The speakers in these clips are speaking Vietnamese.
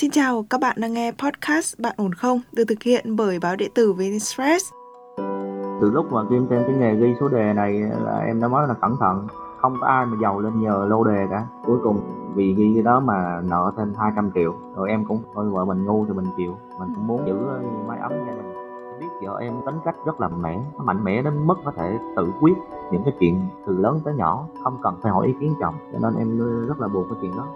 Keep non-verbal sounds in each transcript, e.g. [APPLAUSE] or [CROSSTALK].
Xin chào, các bạn đang nghe podcast Bạn ổn không? Được thực hiện bởi báo điện tử VnExpress. Từ lúc mà em thêm cái nghề ghi số đề này là em đã nói là cẩn thận. Không có ai mà giàu lên nhờ lô đề cả. Cuối cùng vì ghi cái đó mà nợ thêm 200 triệu. Rồi em cũng, thôi vợ mình ngu thì mình chịu. Mình cũng muốn giữ mái ấm gia đình. Biết vợ em tính cách rất là mẽ mạnh mẽ đến mức có thể tự quyết những cái chuyện từ lớn tới nhỏ không cần phải hỏi ý kiến chồng. Cho nên em rất là buồn cái chuyện đó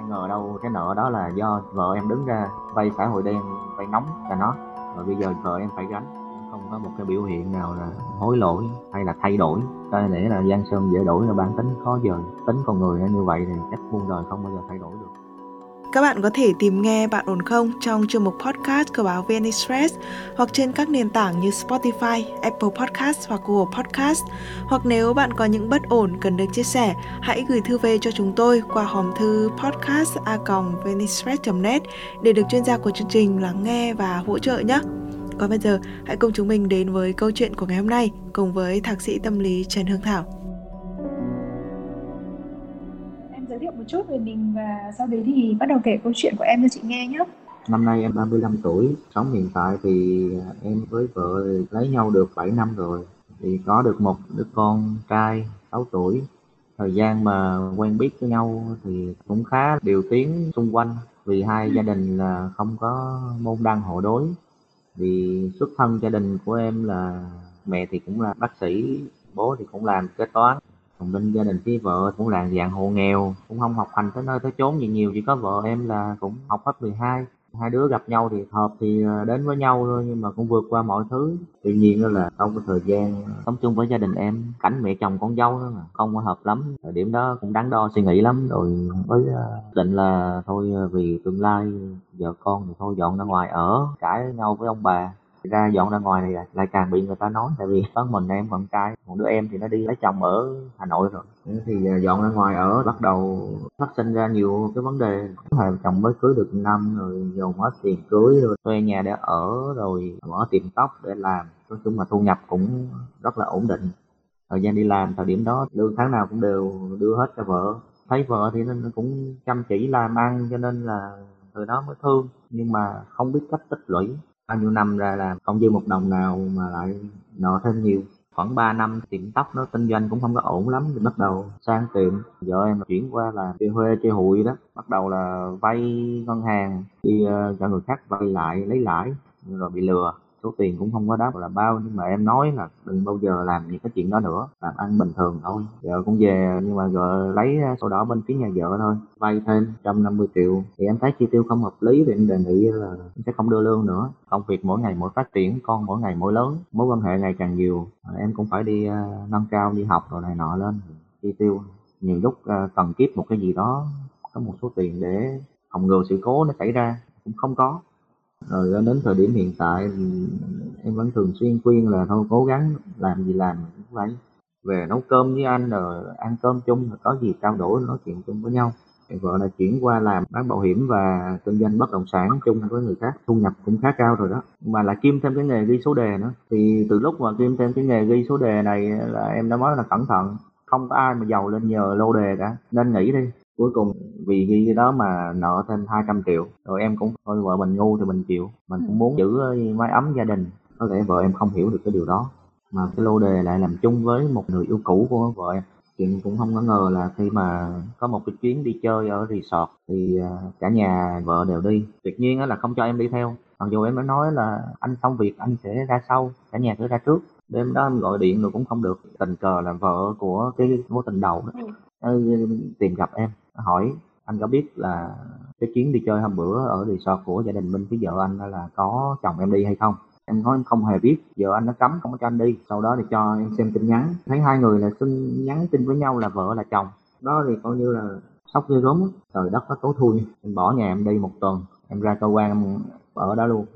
ai ngờ đâu cái nợ đó là do vợ em đứng ra vay xã hội đen, vay nóng là nó. Rồi bây giờ vợ em phải gánh, không có một cái biểu hiện nào là hối lỗi hay là thay đổi. Cho để là giang sơn dễ đổi là bản tính khó dời, tính con người như vậy thì chắc muôn đời không bao giờ thay đổi được các bạn có thể tìm nghe Bạn ổn không trong chuyên mục podcast của báo VN Express hoặc trên các nền tảng như Spotify, Apple Podcast hoặc Google Podcast. Hoặc nếu bạn có những bất ổn cần được chia sẻ, hãy gửi thư về cho chúng tôi qua hòm thư podcast net để được chuyên gia của chương trình lắng nghe và hỗ trợ nhé. Còn bây giờ, hãy cùng chúng mình đến với câu chuyện của ngày hôm nay cùng với thạc sĩ tâm lý Trần Hương Thảo. Chút về mình và sau đấy thì bắt đầu kể câu chuyện của em cho chị nghe nhé. Năm nay em 35 tuổi, sống hiện tại thì à, em với vợ lấy nhau được 7 năm rồi. Thì có được một đứa con trai 6 tuổi. Thời gian mà quen biết với nhau thì cũng khá điều tiếng xung quanh vì hai gia đình là không có môn đăng hộ đối. Vì xuất thân gia đình của em là mẹ thì cũng là bác sĩ, bố thì cũng làm kế toán còn bên gia đình với vợ cũng là dạng hộ nghèo, cũng không học hành tới nơi tới chốn gì nhiều, chỉ có vợ em là cũng học hết 12 hai. Đứa gặp nhau thì hợp thì ờ, đến với nhau thôi, nhưng mà cũng vượt qua mọi thứ. Tuy nhiên đó là trong cái thời gian ờ, sống chung với gia đình em, cảnh mẹ chồng con dâu đó mà, không có hợp lắm. Thời điểm đó cũng đáng đo suy nghĩ lắm, rồi mới ờ, định là thôi vì tương lai vợ con thì thôi dọn ra ngoài ở, cãi nhau với ông bà ra dọn ra ngoài này lại càng bị người ta nói, tại vì có mình em, con trai, một đứa em thì nó đi lấy chồng ở hà nội rồi. Ừ, thì ờ, dọn ra ngoài ở, bắt đầu phát sinh ra nhiều cái vấn đề. Là chồng mới cưới được năm, rồi dồn hết tiền cưới rồi thuê nhà để ở, rồi mở tiệm tóc để làm. Nói chung là thu nhập cũng rất là ổn định. Thời gian đi làm thời điểm đó, lương tháng nào cũng đều đưa hết cho vợ. Thấy vợ thì nên cũng chăm chỉ làm ăn cho nên là từ đó mới thương. Nhưng mà không biết cách tích lũy bao nhiêu năm ra làm không dư một đồng nào mà lại nợ thêm nhiều. Khoảng 3 năm tiệm tóc nó kinh doanh cũng không có ổn lắm thì bắt đầu sang tiệm. Vợ em chuyển qua là đi thuê chơi hụi đó. Bắt đầu là vay ngân hàng đi uh, cho người khác vay lại lấy lãi rồi bị lừa số tiền cũng không có đáp là bao nhưng mà em nói là đừng bao giờ làm những cái chuyện đó nữa làm ăn bình thường thôi. Vợ cũng về nhưng mà vợ lấy ờ, sổ đỏ bên phía nhà vợ thôi vay thêm 150 triệu. Thì em thấy chi tiêu không hợp lý thì em đề nghị là em sẽ không đưa lương nữa. Công việc mỗi ngày mỗi phát triển con mỗi ngày mỗi lớn mối quan hệ ngày càng nhiều. Em cũng phải đi uh, nâng cao đi học rồi này nọ lên. Chi tiêu nhiều lúc uh, cần kiếp một cái gì đó có một số tiền để phòng ngừa sự cố nó xảy ra cũng không có rồi đến thời điểm hiện tại, em vẫn thường xuyên khuyên là thôi, cố gắng làm gì làm cũng phải về nấu cơm với anh rồi ăn cơm chung, rồi có gì trao đổi, nói chuyện chung với nhau. Thì vợ là chuyển qua làm bán bảo hiểm và kinh doanh bất động sản chung với người khác. Thu nhập cũng khá cao rồi đó. Mà lại kiêm thêm cái nghề ghi số đề nữa. Thì từ lúc mà kiêm thêm cái nghề ghi số đề này là em đã nói là cẩn thận. Không có ai mà giàu lên nhờ lô đề cả. Nên nghĩ đi cuối cùng vì ghi cái đó mà nợ thêm 200 triệu rồi em cũng thôi vợ mình ngu thì mình chịu. Mình cũng muốn giữ mái ấm gia đình. Có lẽ vợ em không hiểu được cái điều đó. Mà cái lô đề lại làm chung với một người yêu cũ của vợ em. Chuyện cũng không có ngờ là khi mà có một cái chuyến đi chơi ở resort thì à, cả nhà vợ đều đi. Tuyệt nhiên là không cho em đi theo. Mặc dù em đã nói là anh xong việc anh sẽ ra sau cả nhà sẽ ra trước. Đêm đó em gọi điện rồi cũng không được. Tình cờ là vợ của cái mối tình đầu đó. Ừ. Ờ, tìm gặp em. Hỏi, anh có biết là cái chuyến đi chơi hôm bữa ở resort của gia đình Minh với vợ anh là có chồng em đi hay không? Em nói em không hề biết. Vợ anh nó cấm, không có cho anh đi. Sau đó thì cho em xem tin nhắn. Thấy hai người là xin nhắn tin với nhau là vợ là chồng. Đó thì coi như là sốc như gốm trời đất, nó tối thui. Em bỏ nhà em đi một tuần. Em ra cơ quan em ở đó luôn.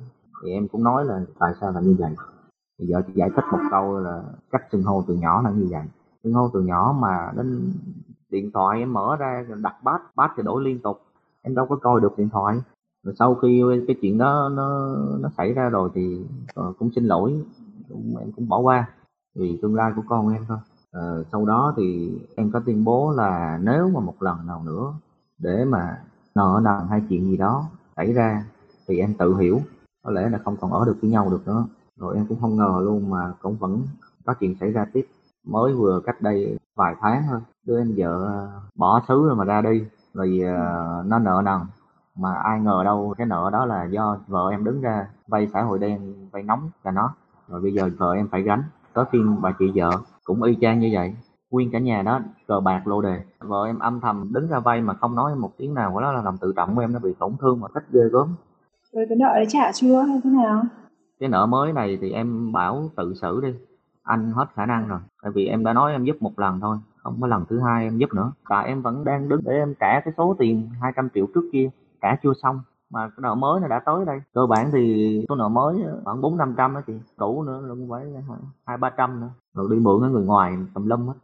Thì em cũng nói là tại sao là như vậy? Thì vợ giải thích một câu là cách xưng hô từ nhỏ là như vậy. Xưng hô từ nhỏ mà đến điện thoại em mở ra đặt bát bát thì đổi liên tục. Em đâu có coi được điện thoại. Rồi sau khi cái chuyện đó nó nó xảy ra rồi thì uh, cũng xin lỗi. Cũng, em cũng bỏ qua. Vì tương lai của con em thôi. Uh, sau đó thì em có tuyên bố là nếu mà một lần nào nữa để mà nợ nần hay chuyện gì đó xảy ra thì em tự hiểu. Có lẽ là không còn ở được với nhau được nữa. Rồi em cũng không ngờ luôn mà cũng vẫn có chuyện xảy ra tiếp mới vừa cách đây vài tháng thôi. Đứa em vợ bỏ xứ rồi mà ra đi. Rồi uh, nó nợ nần. Mà ai ngờ đâu cái nợ đó là do vợ em đứng ra vay xã hội đen vay nóng là nó. Rồi bây giờ vợ em phải gánh. Tới phiên bà chị vợ cũng y chang như vậy. Nguyên cả nhà đó cờ bạc lô đề. Vợ em âm thầm đứng ra vay mà không nói một tiếng nào. Của đó là lòng tự trọng của em nó bị tổn thương một cách ghê gớm. Rồi cái nợ đấy trả chưa hay thế nào? Cái nợ mới này thì em bảo tự xử đi anh hết khả năng rồi. Tại vì em đã nói em giúp một lần thôi, không có lần thứ hai em giúp nữa. Và em vẫn đang đứng để em trả cái số tiền 200 triệu trước kia, trả chưa xong. Mà cái nợ mới nó đã tới đây. Cơ bản thì số nợ mới khoảng bốn năm trăm đó chị. Cũ nữa là cũng phải hai ba trăm nữa. Rồi đi mượn ở người ngoài tầm lâm hết.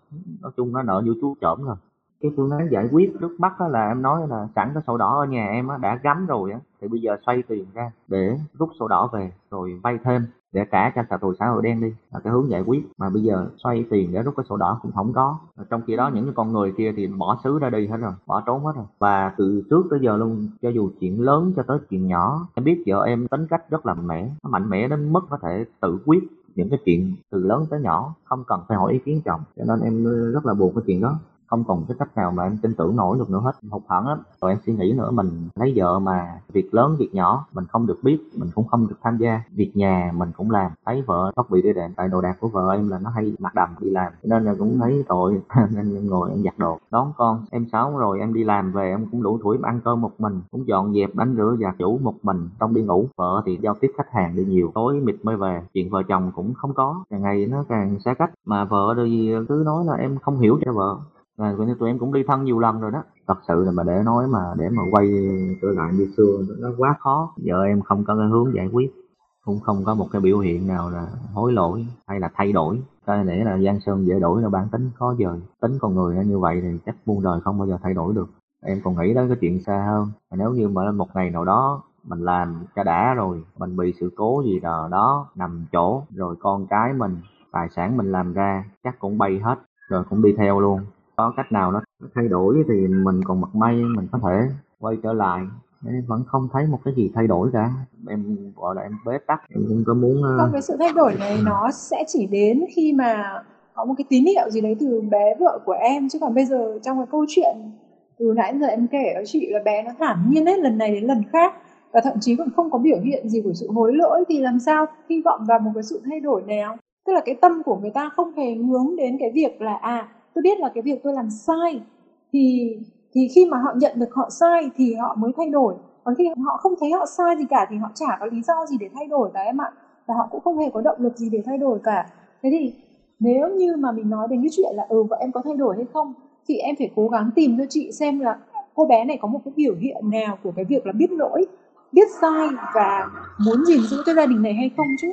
Nói chung nó nợ vô chú trộm rồi cái phương án giải quyết trước mắt đó là em nói là sẵn cái sổ đỏ ở nhà em á, đã gắn rồi á, thì bây giờ xoay tiền ra để rút sổ đỏ về rồi vay thêm để trả cho tù xã hội đen đi, là cái hướng giải quyết. Mà bây giờ xoay tiền để rút cái sổ đỏ cũng không có. Trong khi đó những con người kia thì bỏ xứ ra đi hết rồi, bỏ trốn hết rồi. Và từ trước tới giờ luôn, cho dù chuyện lớn cho tới chuyện nhỏ, em biết vợ em tính cách rất là mẽ, nó mạnh mẽ đến mức có thể tự quyết những cái chuyện từ lớn tới nhỏ, không cần phải hỏi ý kiến chồng. Cho nên em rất là buồn cái chuyện đó không còn cái cách nào mà em tin tưởng nổi được nữa hết. Hụt hẫng lắm. Rồi em suy nghĩ nữa, mình lấy vợ mà việc lớn, việc nhỏ, mình không được biết, mình cũng không được tham gia. Việc nhà mình cũng làm, thấy vợ tóc bị đi đệm, tại đồ đạc của vợ em là nó hay mặc đầm đi làm. Nên là cũng thấy tội, [LAUGHS] nên em ngồi em giặt đồ. Đón con, em sáu rồi em đi làm về, em cũng đủ tuổi em ăn cơm một mình, cũng dọn dẹp, đánh rửa giặt chủ một mình. Trong đi ngủ, vợ thì giao tiếp khách hàng đi nhiều, tối mịt mới về. Chuyện vợ chồng cũng không có. Càng ngày nó càng xa cách. Mà vợ thì cứ nói là em không hiểu cho vợ và như tụi em cũng đi thân nhiều lần rồi đó. Thật sự là mà để nói mà để mà quay trở lại như xưa nó quá khó. Giờ em không có cái hướng giải quyết. Cũng không có một cái biểu hiện nào là hối lỗi hay là thay đổi. Cái để là giang sơn dễ đổi là bản tính khó dời. Tính con người như vậy thì chắc muôn đời không bao giờ thay đổi được. Em còn nghĩ đến cái chuyện xa hơn. Mà nếu như mà một ngày nào đó mình làm cho đã rồi mình bị sự cố gì đó, đó nằm chỗ rồi con cái mình tài sản mình làm ra chắc cũng bay hết rồi cũng đi theo luôn có cách nào nó thay đổi thì mình còn mặt may mình có thể quay trở lại. Em vẫn không thấy một cái gì thay đổi cả. Em gọi là em bế tắc. Em không có muốn uh... cái sự thay đổi này nó sẽ chỉ đến khi mà có một cái tín hiệu gì đấy từ bé vợ của em. Chứ còn bây giờ trong cái câu chuyện từ nãy giờ em kể cho chị là bé nó thản nhiên hết lần này đến lần khác. Và thậm chí còn không có biểu hiện gì của sự hối lỗi thì làm sao hy vọng vào một cái sự thay đổi nào? Tức là cái tâm của người ta không hề hướng đến cái việc là à tôi biết là cái việc tôi làm sai thì thì khi mà họ nhận được họ sai thì họ mới thay đổi. Còn khi họ không thấy họ sai gì cả thì họ chả có lý do gì để thay đổi cả em ạ. Và họ cũng không hề có động lực gì để thay đổi cả. Thế thì nếu như mà mình nói đến cái chuyện là ừ vợ em có thay đổi hay không, thì em phải cố gắng tìm cho chị xem là cô bé này có một cái biểu hiện nào của cái việc là biết lỗi, biết sai và muốn gìn giữ cái gia đình này hay không chứ.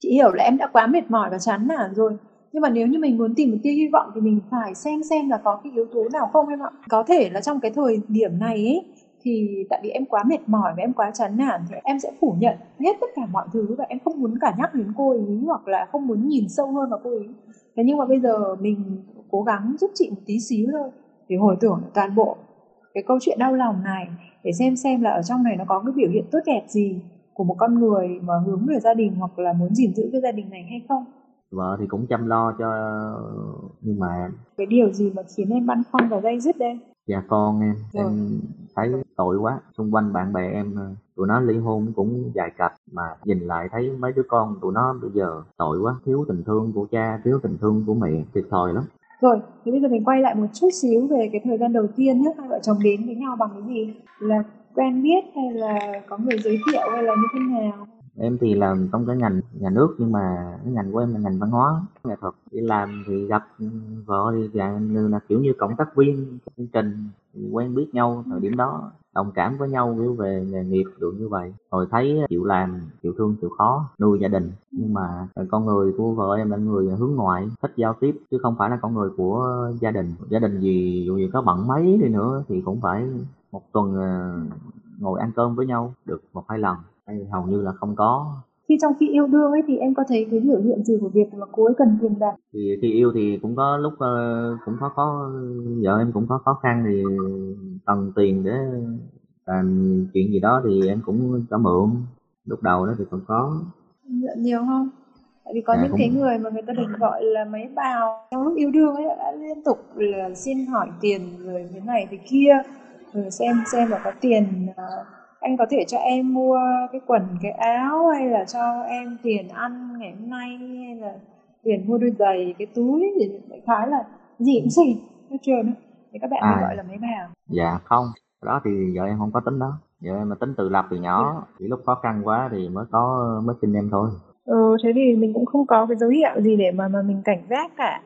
Chị hiểu là em đã quá mệt mỏi và chán nản rồi nhưng mà nếu như mình muốn tìm một tia hy vọng thì mình phải xem xem là có cái yếu tố nào không em ạ. Có thể là trong cái thời điểm này ấy, thì tại vì em quá mệt mỏi và em quá chán nản thì em sẽ phủ nhận hết tất cả mọi thứ và em không muốn cả nhắc đến cô ấy hoặc là không muốn nhìn sâu hơn vào cô ấy thế nhưng mà bây giờ mình cố gắng giúp chị một tí xíu thôi để hồi tưởng toàn bộ cái câu chuyện đau lòng này để xem xem là ở trong này nó có cái biểu hiện tốt đẹp gì của một con người mà hướng về gia đình hoặc là muốn gìn giữ cái gia đình này hay không vợ thì cũng chăm lo cho nhưng mà cái điều gì mà khiến em băn khoăn và dây dứt đây dạ con em Rồi. em thấy tội quá xung quanh bạn bè em tụi nó ly hôn cũng dài cặp mà nhìn lại thấy mấy đứa con tụi nó bây giờ tội quá thiếu tình thương của cha thiếu tình thương của mẹ thiệt thòi lắm rồi, thế bây giờ mình quay lại một chút xíu về cái thời gian đầu tiên nhé, hai vợ chồng đến với nhau bằng cái gì? Là quen biết hay là có người giới thiệu hay là như thế nào? Em thì làm trong cái ngành, nhà nước nhưng mà cái ngành của em là ngành văn hóa, nghệ thuật. Đi làm thì gặp vợ thì dạng là kiểu như cộng tác viên, chương trình, quen biết nhau thời điểm đó, đồng cảm với nhau, kiểu về nghề nghiệp được như vậy. Rồi thấy chịu làm, chịu thương, chịu khó, nuôi gia đình. Nhưng mà con người của vợ em là người hướng ngoại, thích giao tiếp, chứ không phải là con người của gia đình. Gia đình gì, dù gì có bận mấy đi nữa thì cũng phải một tuần à, ngồi ăn cơm với nhau được một hai lần hay hầu như là không có. Khi trong khi yêu đương ấy thì em có thấy cái biểu hiện gì của việc mà cô ấy cần tiền bạc? Thì khi yêu thì cũng có lúc uh, cũng có có vợ em cũng có khó khăn thì cần tiền để và chuyện gì đó thì em cũng có mượn. Lúc đầu đó thì còn có. Mượn nhiều không? Tại vì có Dạ, những cũng- cái người mà người ta được gọi là mấy bào. Trong lúc yêu đương ấy đã liên tục là xin hỏi tiền rồi thế này thế kia rồi xem xem là có tiền à, anh có thể cho em mua cái quần cái áo hay là cho em tiền ăn ngày hôm nay hay là tiền mua đôi giày cái túi thì đại khái là gì cũng xin hết trơn á. Thì các bạn À. gọi là mấy bào dạ không. Đó thì vợ em không có tính đó. Vợ em mà tính tự lập từ nhỏ chỉ lúc khó khăn quá thì mới có mới xin em thôi. Ừ, thế thì mình cũng không có cái dấu hiệu gì để mà mà mình cảnh giác cả.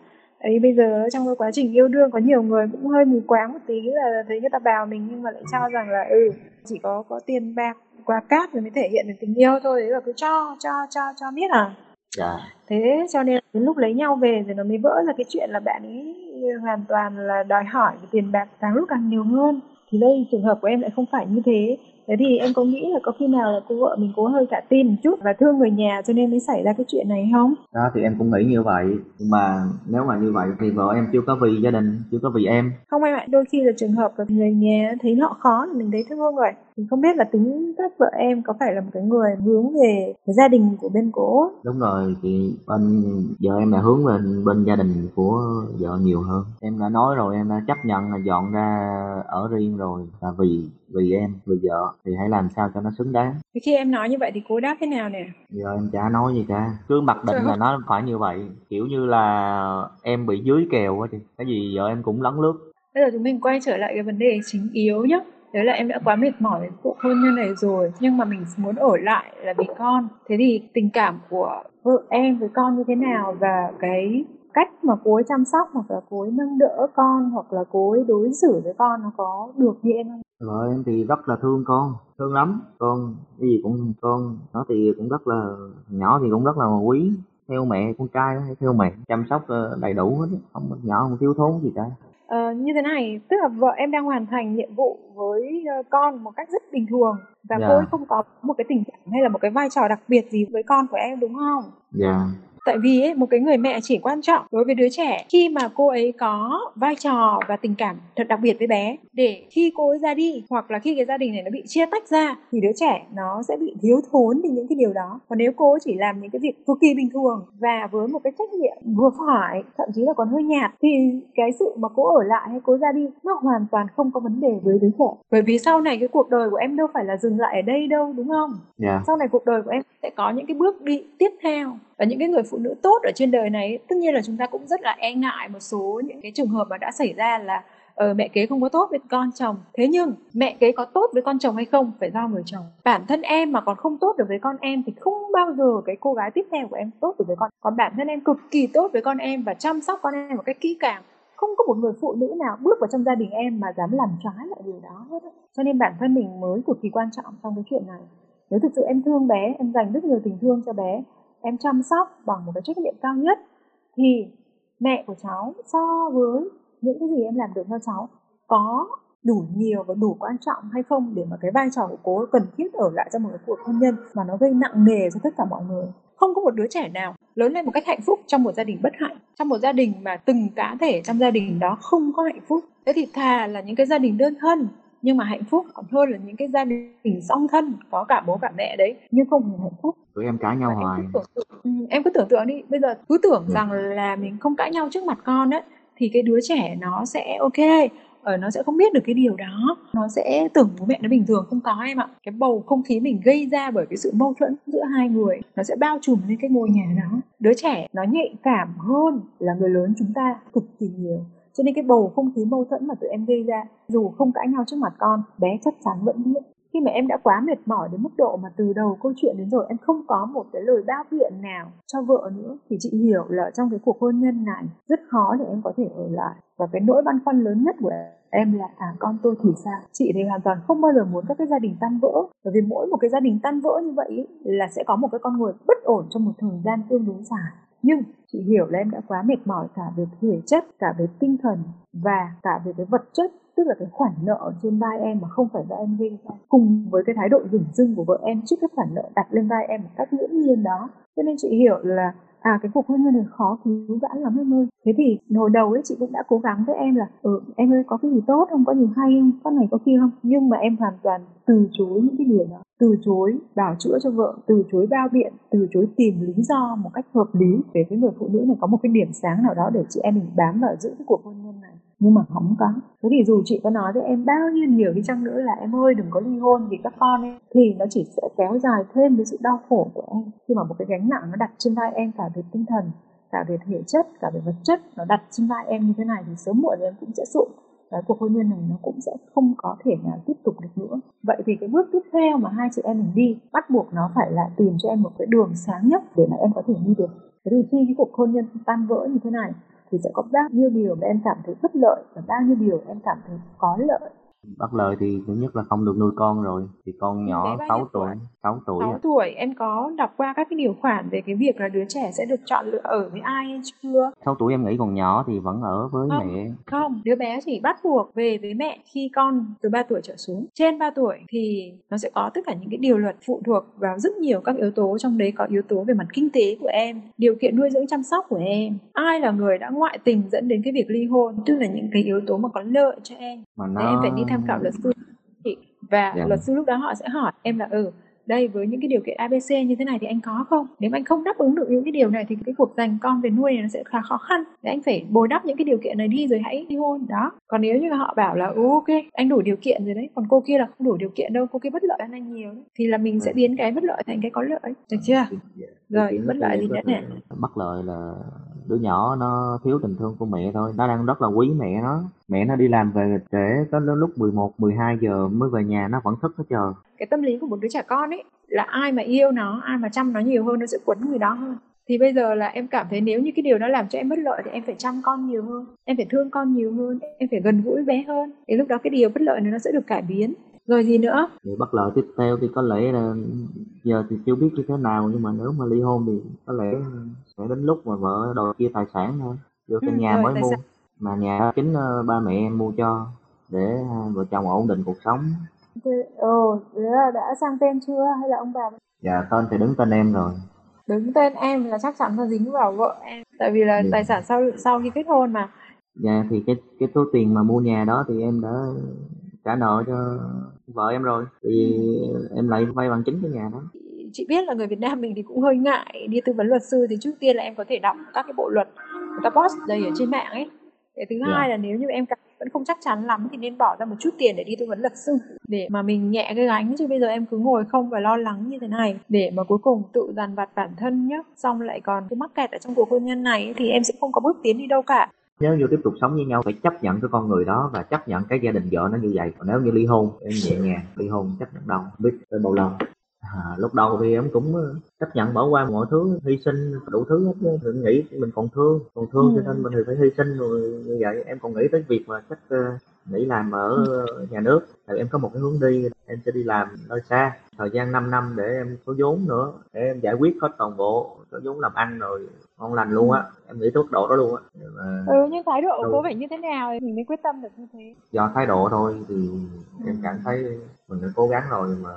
Vì bây giờ trong cái quá trình yêu đương có nhiều người cũng hơi mù quáng một tí là thấy người ta bào mình nhưng mà lại cho rằng là ừ chỉ có có tiền bạc quà cát rồi mới thể hiện được tình yêu thôi đấy là cứ cho cho cho cho biết à. dạ Thế cho nên đến lúc lấy nhau về rồi nó mới vỡ ra cái chuyện là bạn ấy hoàn toàn là đòi hỏi cái tiền bạc càng lúc càng nhiều hơn. Thì đây trường hợp của em lại không phải như thế. Thế thì em có nghĩ là có khi nào là cô vợ mình cố hơi cả tin một chút và thương người nhà cho nên mới xảy ra cái chuyện này không? đó thì em cũng nghĩ như vậy nhưng mà nếu mà như vậy thì vợ em chưa có vì gia đình chưa có vì em Không em ạ, đôi khi là trường hợp là người nhà thấy họ khó là mình thấy thương rồi. Mình không biết là tính cách vợ em có phải là một cái người hướng về gia đình của bên cố. đúng rồi thì bên vợ em là hướng bên bên gia đình của vợ nhiều hơn em đã nói rồi em đã chấp nhận là dọn ra ở riêng rồi là vì vì em vì vợ thì hãy làm sao cho nó xứng đáng Thì khi em nói như vậy thì cố đáp thế nào nè? giờ em chả nói gì cả cứ mặc định Trời là nó phải như vậy kiểu như là em bị dưới kèo quá thì cái gì vợ em cũng lấn lướt Bây giờ chúng mình quay trở lại cái vấn đề chính yếu nhé. Đấy là em đã quá mệt mỏi với cuộc hôn nhân này rồi. Nhưng mà mình muốn ở lại là vì con. Thế thì tình cảm của vợ em với con như thế nào? Và cái cách mà cô ấy chăm sóc Hoặc là cô ấy nâng đỡ con Hoặc là cô ấy đối xử với con Nó có được như em không? vợ em thì rất là thương con, thương lắm. Con cái gì cũng con, nó thì cũng rất là, nhỏ thì cũng rất là quý. Theo mẹ con trai hay theo mẹ chăm sóc ờ, đầy đủ hết. Không, nhỏ không thiếu thốn gì cả. Ờ, như thế này, tức là vợ em đang hoàn thành nhiệm vụ với ờ, con một cách rất bình thường và Dạ. cô ấy không có một cái tình cảm hay là một cái vai trò đặc biệt gì với con của em đúng không? dạ Tại vì ấy, một cái người mẹ chỉ quan trọng đối với đứa trẻ khi mà cô ấy có vai trò và tình cảm thật đặc biệt với bé để khi cô ấy ra đi hoặc là khi cái gia đình này nó bị chia tách ra thì đứa trẻ nó sẽ bị thiếu thốn đi những cái điều đó. Còn nếu cô ấy chỉ làm những cái việc cực kỳ bình thường và với một cái trách nhiệm vừa phải thậm chí là còn hơi nhạt thì cái sự mà cô ở lại hay cô ra đi nó hoàn toàn không có vấn đề với đứa trẻ. Bởi vì sau này cái cuộc đời của em đâu phải là dừng lại ở đây đâu đúng không? dạ sau này cuộc đời của em sẽ có những cái bước đi tiếp theo và những cái người phụ nữ tốt ở trên đời này tất nhiên là chúng ta cũng rất là e ngại một số những cái trường hợp mà đã xảy ra là ờ, mẹ kế không có tốt với con chồng. Thế nhưng mẹ kế có tốt với con chồng hay không phải do người chồng. Bản thân em mà còn không tốt được với con em thì không bao giờ cái cô gái tiếp theo của em tốt được với con. Còn bản thân em cực kỳ tốt với con em và chăm sóc con em một cách kỹ càng. Không có một người phụ nữ nào bước vào trong gia đình em mà dám làm trái lại điều đó hết cho nên bản thân mình mới cực kỳ quan trọng trong cái chuyện này. Nếu thực sự em thương bé em dành rất nhiều tình thương cho bé em chăm sóc bằng một cái trách nhiệm cao nhất, thì mẹ của cháu so với những cái gì em làm được cho cháu có đủ nhiều và đủ quan trọng hay không để mà cái vai trò của cô cần thiết ở lại trong một cái cuộc hôn nhân mà nó gây nặng nề cho tất cả mọi người. Không có một đứa trẻ nào lớn lên một cách hạnh phúc trong một gia đình bất hạnh, trong một gia đình mà từng cá thể trong gia đình đó không có hạnh phúc. Thế thì thà là những cái gia đình đơn thân nhưng mà hạnh phúc còn hơn là những cái gia đình song thân có cả bố cả mẹ đấy. Nhưng không hề hạnh phúc. Tụi em cãi nhau Và hoài. em cứ tưởng tượng, ừ, em cứ tưởng tượng đi. Bây giờ cứ tưởng rằng là mình không cãi nhau trước mặt con á thì cái đứa trẻ nó sẽ ok. Ở nó sẽ không biết được cái điều đó. Nó sẽ tưởng bố mẹ nó bình thường không có em ạ. Cái bầu không khí mình gây ra bởi cái sự mâu thuẫn giữa hai người nó sẽ bao trùm lên cái ngôi nhà đó. Đứa trẻ nó nhạy cảm hơn là người lớn chúng ta cực kỳ nhiều cho nên cái bầu không khí mâu thuẫn mà tụi em gây ra dù không cãi nhau trước mặt con bé chắc chắn vẫn biết. Khi mà em đã quá mệt mỏi đến mức độ mà từ đầu câu chuyện đến rồi em không có một cái lời bao biện nào cho vợ nữa thì chị hiểu là trong cái cuộc hôn nhân này rất khó để em có thể ở lại. Và cái nỗi băn khoăn lớn nhất của em là à con tôi thì sao? Chị thì hoàn toàn không bao giờ muốn các cái gia đình tan vỡ. Bởi vì mỗi một cái gia đình tan vỡ như vậy ý, là sẽ có một cái con người bất ổn trong một thời gian tương đối dài nhưng chị hiểu là em đã quá mệt mỏi cả về thể chất, cả về tinh thần và cả về cái vật chất, tức là cái khoản nợ trên vai em mà không phải do em gây ra, cùng với cái thái độ dửng dưng của vợ em trước cái khoản nợ đặt lên vai em một cách nghiễm nhiên đó. Cho nên chị hiểu là à cái cuộc hôn nhân này khó cứu vãn lắm em ơi. Thế thì hồi đầu ấy, chị cũng đã cố gắng với em là ừ em ơi, có cái gì tốt không? Có gì hay không? Con này, có kia không? Nhưng mà em hoàn toàn từ chối những cái điều đó từ chối bảo chữa cho vợ, từ chối bao biện, từ chối tìm lý do một cách hợp lý. Về cái người phụ nữ này có một cái điểm sáng nào đó để chị em mình bám vào giữ cái cuộc hôn nhân này. Nhưng mà không có thế thì dù chị có nói với em bao nhiêu nhiều đi chăng nữa là em ơi, đừng có ly hôn vì các con ấy, thì nó chỉ sẽ kéo dài thêm cái sự đau khổ của em. Khi mà một cái gánh nặng nó đặt trên vai em, cả về tinh thần, cả về thể chất, cả về vật chất, nó đặt trên vai em như thế này thì sớm muộn em cũng sẽ sụn cái cuộc hôn nhân này nó cũng sẽ không có thể nào tiếp tục được nữa. Vậy thì cái bước tiếp theo mà hai chị em mình đi, bắt buộc nó phải là tìm cho em một cái đường sáng nhất để mà em có thể đi được. Thế thì khi cái cuộc hôn nhân tan vỡ như thế này, thì sẽ có bao nhiêu điều mà em cảm thấy bất lợi và bao nhiêu điều em cảm thấy có lợi. Bất lợi thì thứ nhất là không được nuôi con rồi, thì con nhỏ Bé bao 6 nhiêu tuổi, tuổi? 6 tuổi 6 à. tuổi em có đọc qua các cái điều khoản về cái việc là đứa trẻ sẽ được chọn lựa ở với ai hay chưa 6 tuổi em nghĩ còn nhỏ thì vẫn ở với Không. mẹ. không đứa bé chỉ bắt buộc về với mẹ khi con từ 3 tuổi trở xuống trên 3 tuổi thì nó sẽ có tất cả những cái điều luật phụ thuộc vào rất nhiều các yếu tố trong đấy có yếu tố về mặt kinh tế của em điều kiện nuôi dưỡng chăm sóc của em ai là người đã ngoại tình dẫn đến cái việc ly hôn tức là những cái yếu tố mà có lợi cho em Mà nó em phải đi tham khảo luật sư chị và Dạ. luật sư lúc đó họ sẽ hỏi em là ừ đây với những cái điều kiện ABC như thế này thì anh có không nếu mà anh không đáp ứng được những cái điều này thì cái cuộc dành con về nuôi này nó sẽ khá khó khăn để anh phải bồi đắp những cái điều kiện này đi rồi hãy ly hôn đó còn nếu như họ bảo là ừ, ok anh đủ điều kiện rồi đấy còn cô kia là không đủ điều kiện đâu cô kia bất lợi hơn anh nhiều đấy. thì là mình sẽ Ừ. biến cái bất lợi thành cái có lợi được chưa Dạ. rồi Thì bất lợi gì nữa nè Bất lợi là đứa nhỏ nó thiếu tình thương của mẹ thôi, nó đang rất là quý mẹ nó. Mẹ nó đi làm về trễ có lúc 11, 12 giờ mới về nhà nó vẫn thức nó chờ. cái tâm lý của một đứa trẻ con ấy là ai mà yêu nó ai mà chăm nó nhiều hơn nó sẽ quấn người đó hơn thì bây giờ là em cảm thấy nếu như cái điều nó làm cho em bất lợi thì em phải chăm con nhiều hơn em phải thương con nhiều hơn em phải gần gũi bé hơn thì lúc đó cái điều bất lợi này nó sẽ được cải biến rồi gì nữa Thì bất lợi tiếp theo thì có lẽ là giờ thì chưa biết như thế nào nhưng mà nếu mà ly hôn thì có lẽ sẽ đến lúc mà vợ đòi chia tài sản thôi. Vô căn Ừ, nhà rồi, mới mua sản. mà nhà chính ờ, ba mẹ em mua cho để hai vợ chồng ổn định cuộc sống. ồ là đã sang tên chưa hay là ông bà Dạ tên thì đứng tên em rồi. đứng tên em là chắc chắn là dính vào vợ em tại vì là Ừ. tài sản sau sau khi kết hôn mà Dạ thì cái cái số tiền mà mua nhà đó thì em đã trả nợ cho vợ em rồi. Thì em lại vay bằng chính cái nhà đó. chị biết là người Việt Nam mình thì cũng hơi ngại đi tư vấn luật sư thì trước tiên là em có thể đọc các cái bộ luật người ta post đầy ở trên mạng ấy cái thứ Dạ. hai là nếu như em cảm vẫn không chắc chắn lắm thì nên bỏ ra một chút tiền để đi tư vấn luật sư để mà mình nhẹ cái gánh chứ bây giờ em cứ ngồi không và lo lắng như thế này để mà cuối cùng tự dằn vặt bản thân nhá xong lại còn cứ mắc kẹt ở trong cuộc hôn nhân này thì em sẽ không có bước tiến đi đâu cả Nếu như tiếp tục sống với nhau phải chấp nhận cái con người đó và chấp nhận cái gia đình vợ nó như vậy. Còn nếu như ly hôn em nhẹ nhàng ly hôn chấp nhận đâu biết tới bao lâu. À, lúc đầu thì em cũng ờ, chấp nhận bỏ qua mọi thứ hy sinh đủ thứ hết đừng nghĩ mình còn thương còn thương cho Ừ. nên mình thì phải hy sinh rồi như vậy em còn nghĩ tới việc mà chắc ờ, nghỉ làm ở nhà nước thì em có một cái hướng đi em sẽ đi làm nơi xa thời gian 5 năm để em có vốn nữa để em giải quyết hết toàn bộ có vốn làm ăn rồi ngon lành luôn á. Em nghĩ mức độ đó luôn á. Mà ừ nhưng thái độ của phải như thế nào thì mình mới quyết tâm được như thế. Do thái độ thôi thì em cảm thấy mình đã cố gắng rồi mà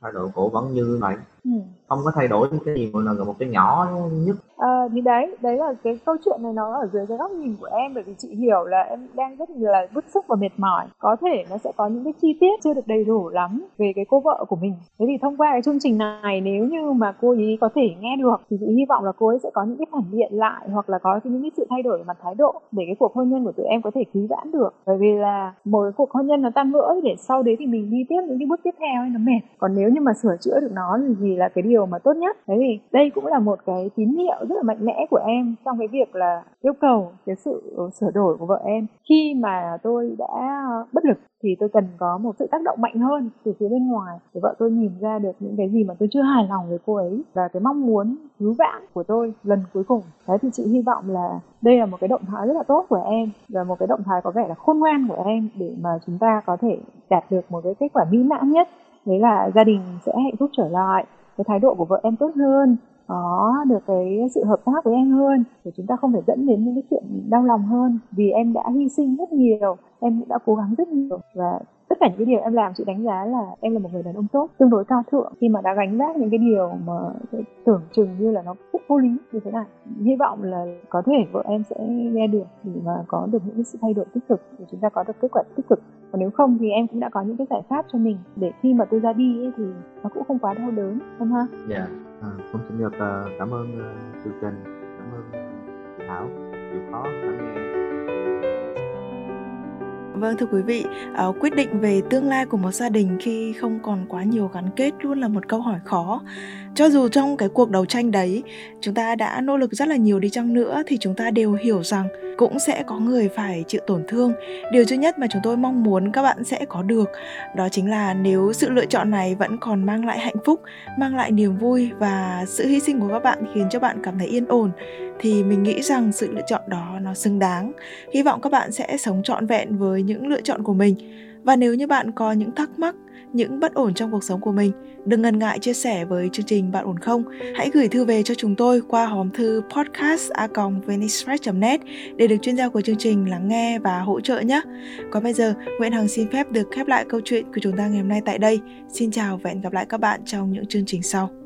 thái độ cổ vẫn như vậy ừ. không có thay đổi cái gì mà là một cái nhỏ nhất Ờ, thì đấy, đấy là cái câu chuyện này nó ở dưới cái góc nhìn của em bởi vì chị hiểu là em đang rất là bức xúc và mệt mỏi. Có thể nó sẽ có những cái chi tiết chưa được đầy đủ lắm về cái cô vợ của mình. Thế thì thông qua cái chương trình này nếu như mà cô ấy có thể nghe được thì chị hy vọng là cô ấy sẽ có những cái phản biện lại hoặc là có những cái sự thay đổi về mặt thái độ để cái cuộc hôn nhân của tụi em có thể cứu vãn được. Bởi vì là một cái cuộc hôn nhân nó tan vỡ để sau đấy thì mình đi tiếp những cái bước tiếp theo ấy nó mệt. Còn nếu như mà sửa chữa được nó thì thì là cái điều mà tốt nhất. Thế thì đây cũng là một cái tín hiệu rất là mạnh mẽ của em trong cái việc là yêu cầu cái sự sửa đổi của vợ em. Khi mà tôi đã bất lực thì tôi cần có một sự tác động mạnh hơn từ phía bên ngoài để vợ tôi nhìn ra được những cái gì mà tôi chưa hài lòng với cô ấy và cái mong muốn cứu vãn của tôi lần cuối cùng. Đấy thì chị hy vọng là đây là một cái động thái rất là tốt của em và một cái động thái có vẻ là khôn ngoan của em để mà chúng ta có thể đạt được một cái kết quả mỹ mãn nhất. Đấy là gia đình sẽ hạnh phúc trở lại cái thái độ của vợ em tốt hơn, có được cái sự hợp tác với em hơn để chúng ta không phải dẫn đến những cái chuyện đau lòng hơn. Vì em đã hy sinh rất nhiều, em cũng đã cố gắng rất nhiều. Và tất cả những cái điều em làm, chị đánh giá là em là một người đàn ông tốt, tương đối cao thượng. Khi mà đã gánh vác những cái điều mà tưởng chừng như là nó rất vô lý như thế này, hy vọng là có thể vợ em sẽ nghe được để mà có được những cái sự thay đổi tích cực, để chúng ta có được kết quả tích cực còn nếu không thì em cũng đã có những cái giải pháp cho mình để khi mà tôi ra đi ấy, thì nó cũng không quá đau đớn không ha? Dạ. Yeah. à, cũng xin được uh, cảm ơn ờ, uh, chương trình cảm ơn chị Thảo. Chịu khó lắng nghe Vâng thưa quý vị, uh, quyết định về tương lai của một gia đình khi không còn quá nhiều gắn kết luôn là một câu hỏi khó. Cho dù trong cái cuộc đấu tranh đấy, chúng ta đã nỗ lực rất là nhiều đi chăng nữa thì chúng ta đều hiểu rằng cũng sẽ có người phải chịu tổn thương. Điều duy nhất mà chúng tôi mong muốn các bạn sẽ có được đó chính là nếu sự lựa chọn này vẫn còn mang lại hạnh phúc, mang lại niềm vui và sự hy sinh của các bạn khiến cho bạn cảm thấy yên ổn thì mình nghĩ rằng sự lựa chọn đó nó xứng đáng. Hy vọng các bạn sẽ sống trọn vẹn với những lựa chọn của mình. Và nếu như bạn có những thắc mắc, những bất ổn trong cuộc sống của mình, đừng ngần ngại chia sẻ với chương trình Bạn ổn không? Hãy gửi thư về cho chúng tôi qua hòm thư podcast@venicepress.net để được chuyên gia của chương trình lắng nghe và hỗ trợ nhé. Còn bây giờ, Nguyễn Hằng xin phép được khép lại câu chuyện của chúng ta ngày hôm nay tại đây. Xin chào và hẹn gặp lại các bạn trong những chương trình sau.